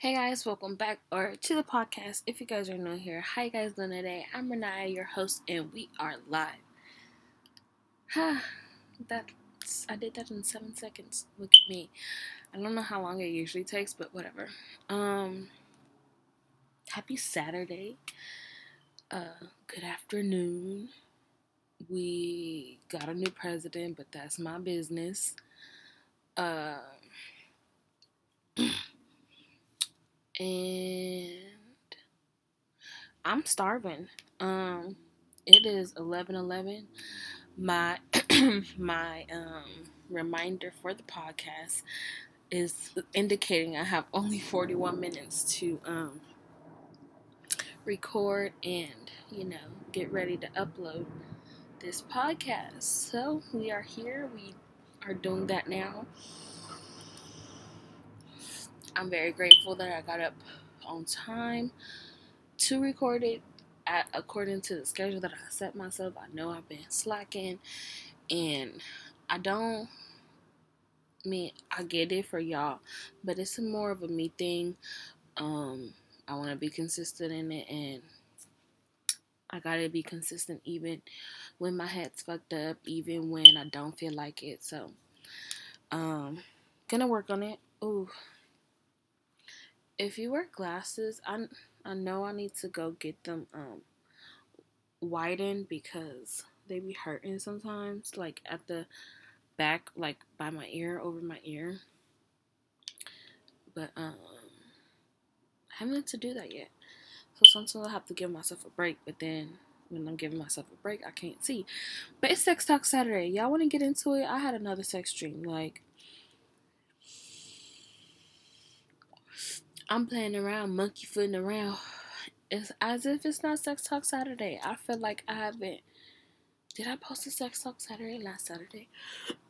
Hey guys, welcome back or to the podcast. If you guys are new here, how you guys doing today? I'm Renaya, your host, and we are live. Ha, that's I did that in seven seconds. Look at me. I don't know how long it usually takes, but whatever. Um, happy Saturday. Uh, good afternoon. We got a new president, but that's my business. Uh. And I'm starving. Um, it is eleven eleven. My my um reminder for the podcast is indicating I have only forty one minutes to um record and you know get ready to upload this podcast. So we are here. We are doing that now. I'm very grateful that I got up on time to record it at, according to the schedule that I set myself. I know I've been slacking and I don't I mean I get it for y'all, but it's more of a me thing. Um I want to be consistent in it and I gotta be consistent even when my head's fucked up, even when I don't feel like it. So, um, gonna work on it. Ooh, if you wear glasses, I I know I need to go get them um widened because they be hurting sometimes, like at the back, like by my ear, over my ear. But um, I haven't had to do that yet. So sometimes I have to give myself a break. But then when I'm giving myself a break, I can't see. But it's Sex Talk Saturday. Y'all want to get into it? I had another sex dream. Like I'm playing around, monkey footing around. It's as if it's not Sex Talk Saturday. I feel like I haven't. Did I post a Sex Talk Saturday last Saturday?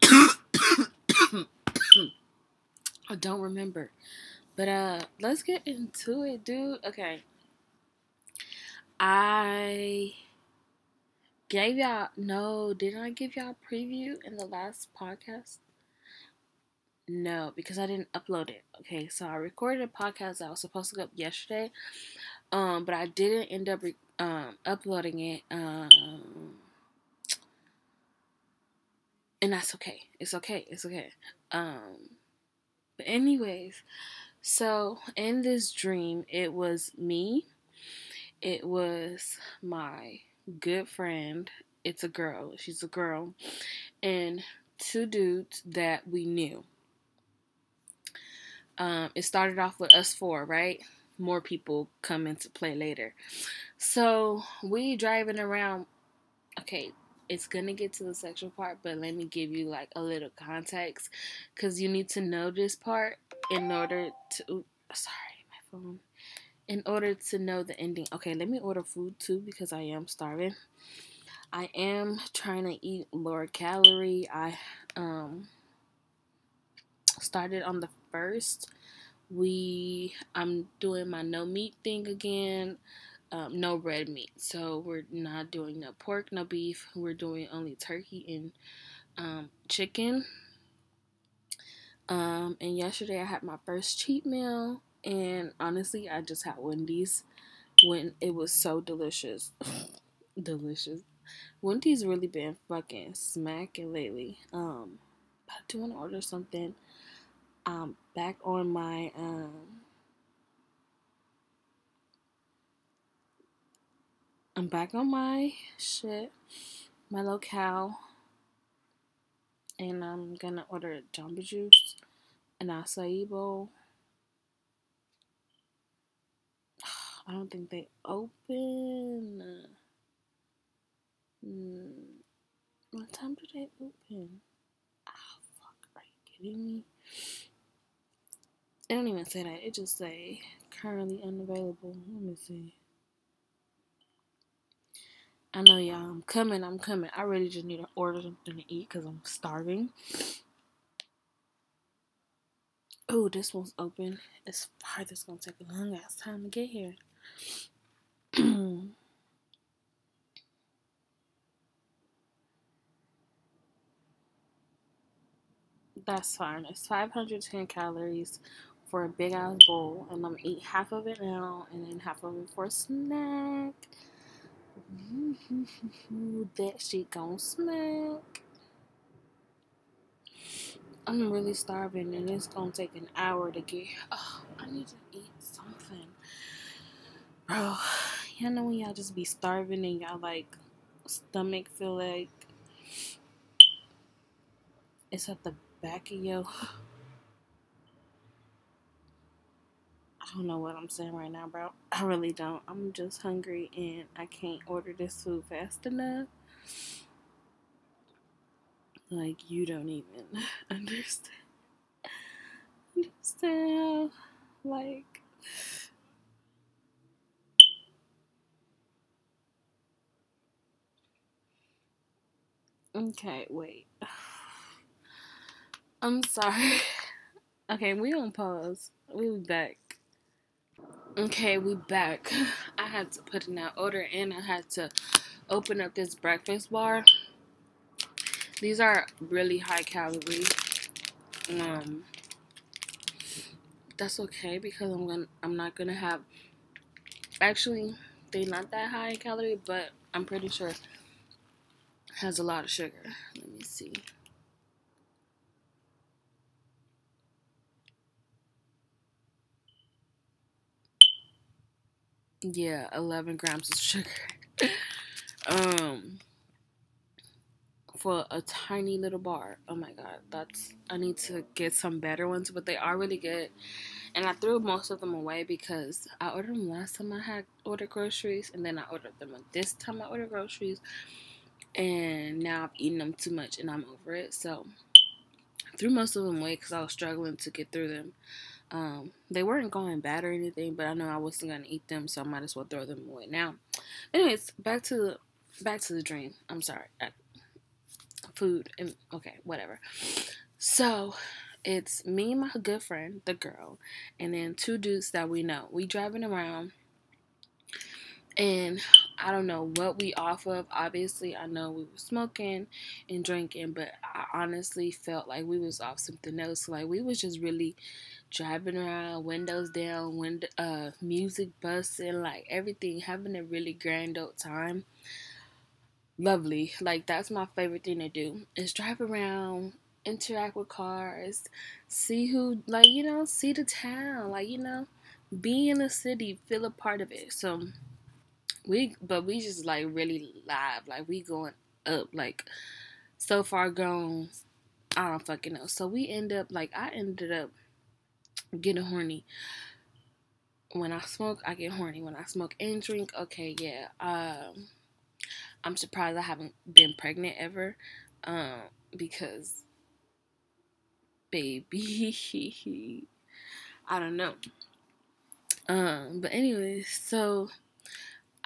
I don't remember. But uh let's get into it, dude. Okay. I gave y'all no, didn't I give y'all a preview in the last podcast? No, because I didn't upload it. Okay, so I recorded a podcast that was supposed to go up yesterday, um, but I didn't end up re- um, uploading it. Um, and that's okay. It's okay. It's okay. Um, but anyways, so in this dream, it was me. It was my good friend. It's a girl. She's a girl, and two dudes that we knew. Um, it started off with us four, right? More people come into play later. So we driving around. Okay, it's gonna get to the sexual part, but let me give you like a little context because you need to know this part in order to. Sorry, my phone. In order to know the ending. Okay, let me order food too because I am starving. I am trying to eat lower calorie. I um started on the first. We I'm doing my no meat thing again. Um, no red meat. So we're not doing no pork, no beef. We're doing only turkey and um, chicken. Um, and yesterday I had my first cheat meal, and honestly, I just had Wendy's when it was so delicious. delicious. Wendy's really been fucking smacking lately. Um, I do want to order something um, back on my um, I'm back on my shit, my locale, and I'm gonna order Jamba Juice, an acai bowl. I don't think they open. Hmm. What time do they open? Oh fuck! Are you kidding me? It don't even say that. It just say currently unavailable. Let me see. I know y'all. I'm coming. I'm coming. I really just need to order something to eat because I'm starving. Oh, this one's open. It's far. This gonna take a long ass time to get here. That's fine. It's 510 calories, for a big ass bowl, and I'm gonna eat half of it now, and then half of it for a snack. that shit gon' smack. I'm really starving, and it's gonna take an hour to get. Oh, I need to eat something, bro. Y'all know when y'all just be starving and y'all like stomach feel like it's at the back of your. I don't know what I'm saying right now, bro. I really don't. I'm just hungry and I can't order this food fast enough. Like you don't even understand. Understand how, like Okay, wait. I'm sorry. Okay, we on pause. We'll be back. Okay, we back. I had to put in that order and I had to open up this breakfast bar. These are really high calorie. Um that's okay because I'm gonna I'm not gonna have actually they're not that high calorie, but I'm pretty sure has a lot of sugar. Let me see. Yeah, 11 grams of sugar. um, for a tiny little bar. Oh my god, that's I need to get some better ones, but they are really good. And I threw most of them away because I ordered them last time I had ordered groceries, and then I ordered them this time I ordered groceries, and now I've eaten them too much, and I'm over it. So I threw most of them away because I was struggling to get through them. Um, they weren't going bad or anything, but I know I wasn't gonna eat them, so I might as well throw them away now. Anyways, back to the back to the dream. I'm sorry, I, food and okay, whatever. So it's me my good friend, the girl, and then two dudes that we know. We driving around, and I don't know what we off of. Obviously, I know we were smoking and drinking, but I honestly felt like we was off something else. Like we was just really driving around, windows down, window, uh, music busting, like everything, having a really grand old time. Lovely. Like that's my favorite thing to do is drive around, interact with cars, see who, like you know, see the town, like you know, be in the city, feel a part of it. So we, but we just like really live, like we going up, like so far gone. I don't fucking know. So we end up like I ended up getting horny. When I smoke, I get horny. When I smoke and drink, okay, yeah. Um, I'm surprised I haven't been pregnant ever, um, because, baby, I don't know. Um, but anyways, so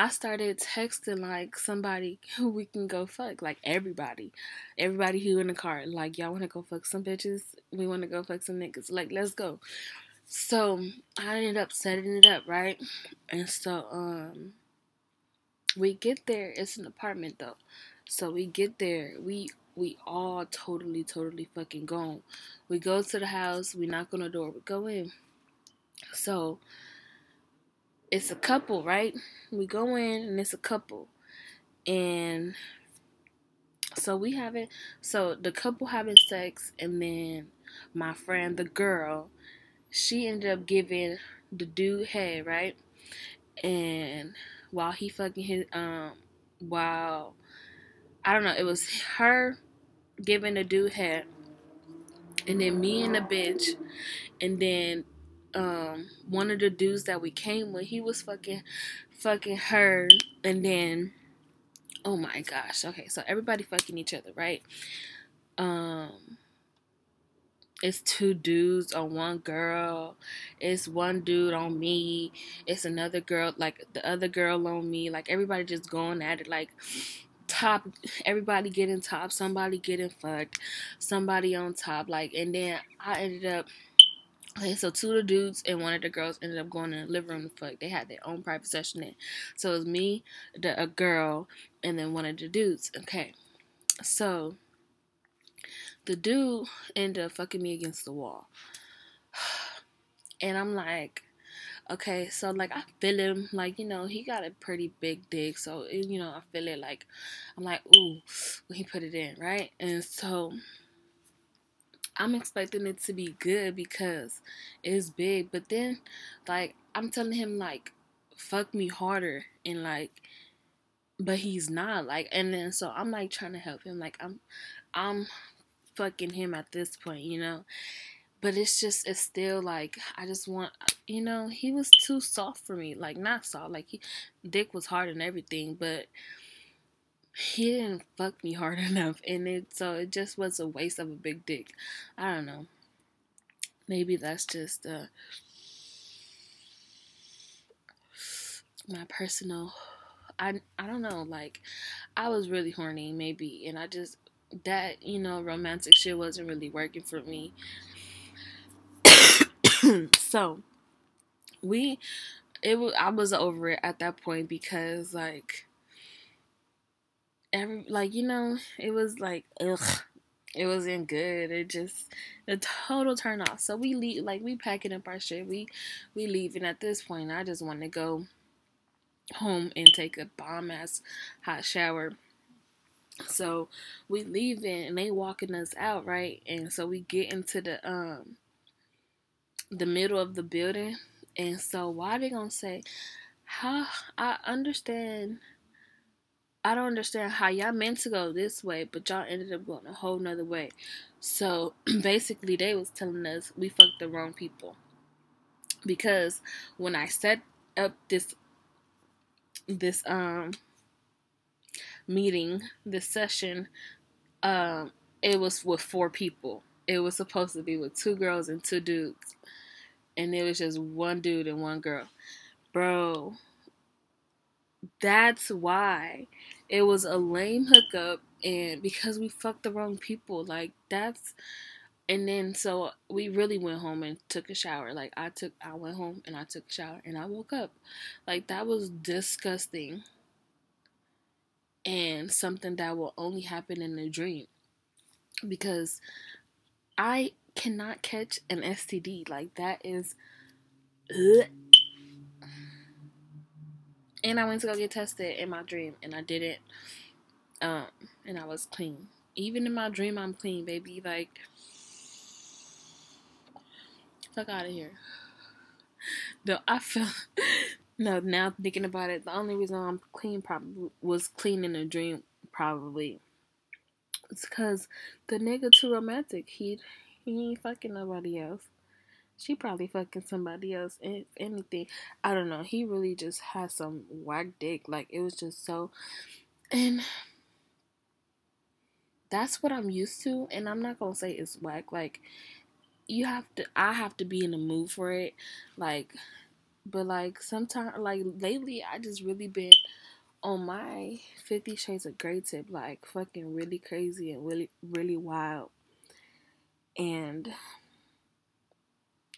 I started texting like somebody who we can go fuck, like everybody, everybody who in the car, like y'all want to go fuck some bitches, we want to go fuck some niggas, like let's go. So I ended up setting it up right, and so um, we get there. It's an apartment though, so we get there. We we all totally totally fucking gone. We go to the house. We knock on the door. We go in. So it's a couple, right? We go in and it's a couple. And so we have it. So the couple having sex, and then my friend, the girl, she ended up giving the dude head, right? And while he fucking his, um, while I don't know, it was her giving the dude head, and then me and the bitch, and then um one of the dudes that we came with, he was fucking fucking her and then oh my gosh. Okay, so everybody fucking each other, right? Um it's two dudes on one girl. It's one dude on me. It's another girl, like the other girl on me. Like everybody just going at it, like top. Everybody getting top. Somebody getting fucked. Somebody on top. Like, and then I ended up Okay, so two of the dudes and one of the girls ended up going in the living room to fuck. They had their own private session in. So it was me, the a girl, and then one of the dudes. Okay. So the dude ended up fucking me against the wall. And I'm like, okay, so like I feel him, like you know, he got a pretty big dick, so you know, I feel it. Like I'm like, ooh, when he put it in, right? And so I'm expecting it to be good because it's big, but then like I'm telling him like, fuck me harder, and like, but he's not like, and then so I'm like trying to help him, like I'm, I'm fucking him at this point, you know? But it's just it's still like I just want you know he was too soft for me like not soft like he dick was hard and everything but he didn't fuck me hard enough and it so it just was a waste of a big dick. I don't know. Maybe that's just uh my personal I I don't know like I was really horny maybe and I just that you know romantic shit wasn't really working for me. So we it was I was over it at that point because like every like you know it was like ugh it wasn't good. It just a total turn off. So we leave like we packing up our shit. We we leaving at this point. I just want to go home and take a bomb ass hot shower. So we leaving and they walking us out right? And so we get into the um the middle of the building. And so why they gonna say how I understand I don't understand how y'all meant to go this way, but y'all ended up going a whole nother way. So basically they was telling us we fucked the wrong people. Because when I set up this this um meeting, this session, um, it was with four people. It was supposed to be with two girls and two dudes and it was just one dude and one girl. Bro, that's why it was a lame hookup and because we fucked the wrong people like that's and then so we really went home and took a shower like i took i went home and i took a shower and i woke up like that was disgusting and something that will only happen in a dream because i cannot catch an STD. Like that is ugh. And I went to go get tested in my dream and I didn't. Um and I was clean. Even in my dream I'm clean, baby. Like fuck out of here. No, I feel no, now thinking about it, the only reason I'm clean probably was clean in a dream probably. It's cause the nigga too romantic. He he ain't fucking nobody else. She probably fucking somebody else. If anything, I don't know. He really just had some whack dick. Like it was just so, and that's what I'm used to. And I'm not gonna say it's whack. Like you have to. I have to be in the mood for it. Like, but like sometimes, like lately, I just really been on my Fifty Shades of Grey tip. Like fucking really crazy and really really wild and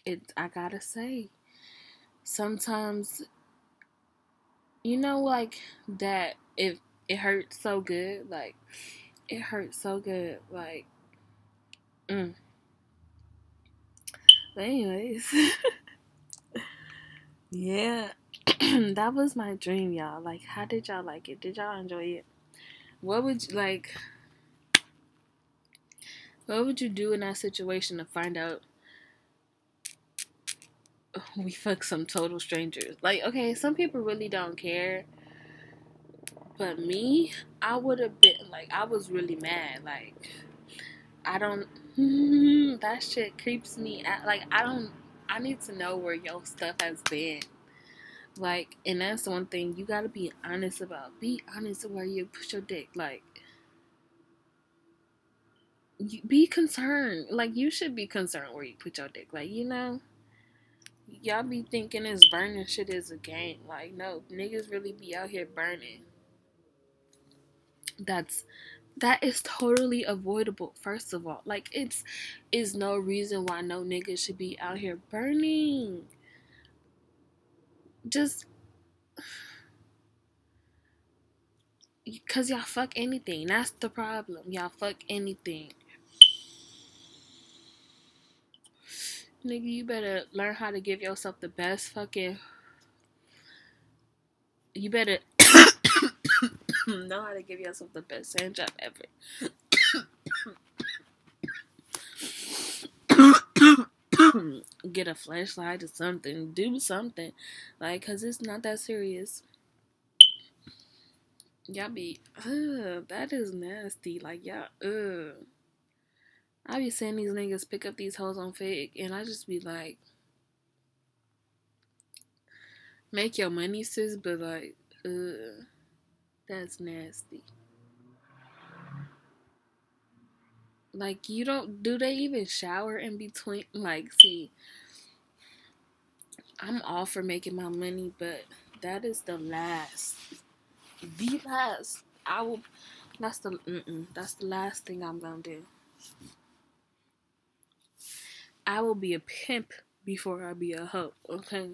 it I gotta say, sometimes you know like that it it hurts so good, like it hurts so good, like mm. But anyways, yeah, that was my dream, y'all. Like, how did y'all like it? Did y'all enjoy it? What would you like? What would you do in that situation to find out we fuck some total strangers? Like, okay, some people really don't care. But me, I would have been like, I was really mad. Like, I don't, that shit creeps me out. Like, I don't, I need to know where your stuff has been. Like, and that's one thing you gotta be honest about. Be honest where you put your dick. Like, be concerned. Like you should be concerned where you put your dick. Like you know, y'all be thinking this burning shit is a game. Like no, niggas really be out here burning. That's that is totally avoidable. First of all, like it's is no reason why no niggas should be out here burning. Just because y'all fuck anything. That's the problem. Y'all fuck anything. Nigga, you better learn how to give yourself the best fucking. You better know how to give yourself the best hand job ever. Get a flashlight or something. Do something. Like, because it's not that serious. Y'all be, ugh, that is nasty. Like, y'all, ugh. I be seeing these niggas pick up these hoes on fake, and I just be like, make your money, sis, but like, ugh, that's nasty. Like, you don't, do they even shower in between? Like, see, I'm all for making my money, but that is the last, the last. I will, that's the, that's the last thing I'm gonna do. I will be a pimp before I be a hoe. Okay.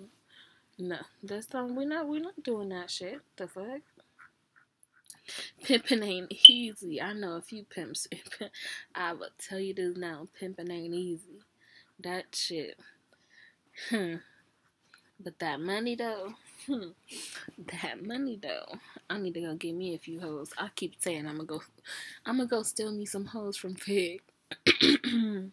No, this time we're not we're not doing that shit. The fuck? Pimping ain't easy. I know a few pimps. I will tell you this now. Pimping ain't easy. That shit. Hmm. But that money though. Hmm. That money though. I need to go get me a few hoes. I keep saying I'm gonna go. I'm gonna go steal me some hoes from Fig.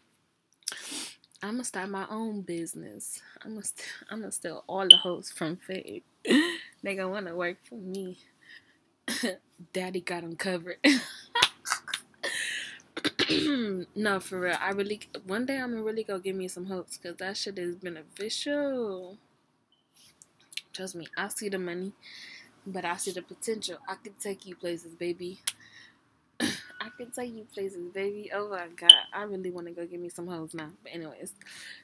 I'm gonna start my own business. I'm gonna, st- I'm gonna steal all the hoes from Fade. they gonna wanna work for me. Daddy got them covered. no, for real. I really, one day I'm gonna really go give me some hoes because that shit is beneficial. Trust me, I see the money, but I see the potential. I can take you places, baby. I can take you places, baby. Oh my god, I really want to go get me some hoes now. But anyways,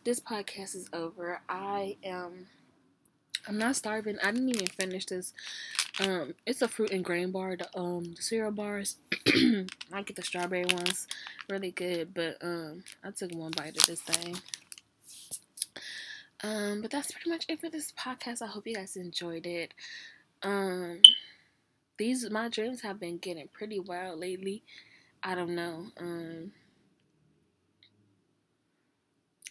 this podcast is over. I am. I'm not starving. I didn't even finish this. Um, it's a fruit and grain bar. The um the cereal bars. I get the strawberry ones, really good. But um, I took one bite of this thing. Um, but that's pretty much it for this podcast. I hope you guys enjoyed it. Um, these my dreams have been getting pretty wild lately. I don't know. Um,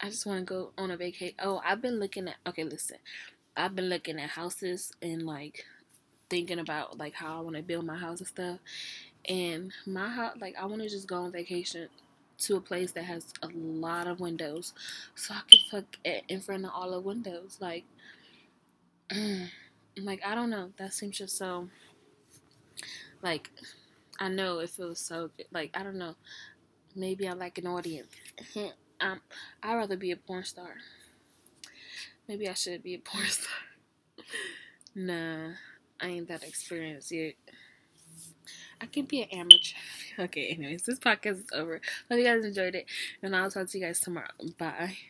I just want to go on a vacation. Oh, I've been looking at. Okay, listen. I've been looking at houses and like thinking about like how I want to build my house and stuff. And my house, like I want to just go on vacation to a place that has a lot of windows, so I can fuck in front of all the windows. Like, like I don't know. That seems just so. Like I know it feels so good. Like I don't know. Maybe I like an audience. um, I'd rather be a porn star. Maybe I should be a porn star. nah, I ain't that experienced yet. I can be an amateur. Okay, anyways, this podcast is over. Hope you guys enjoyed it, and I'll talk to you guys tomorrow. Bye.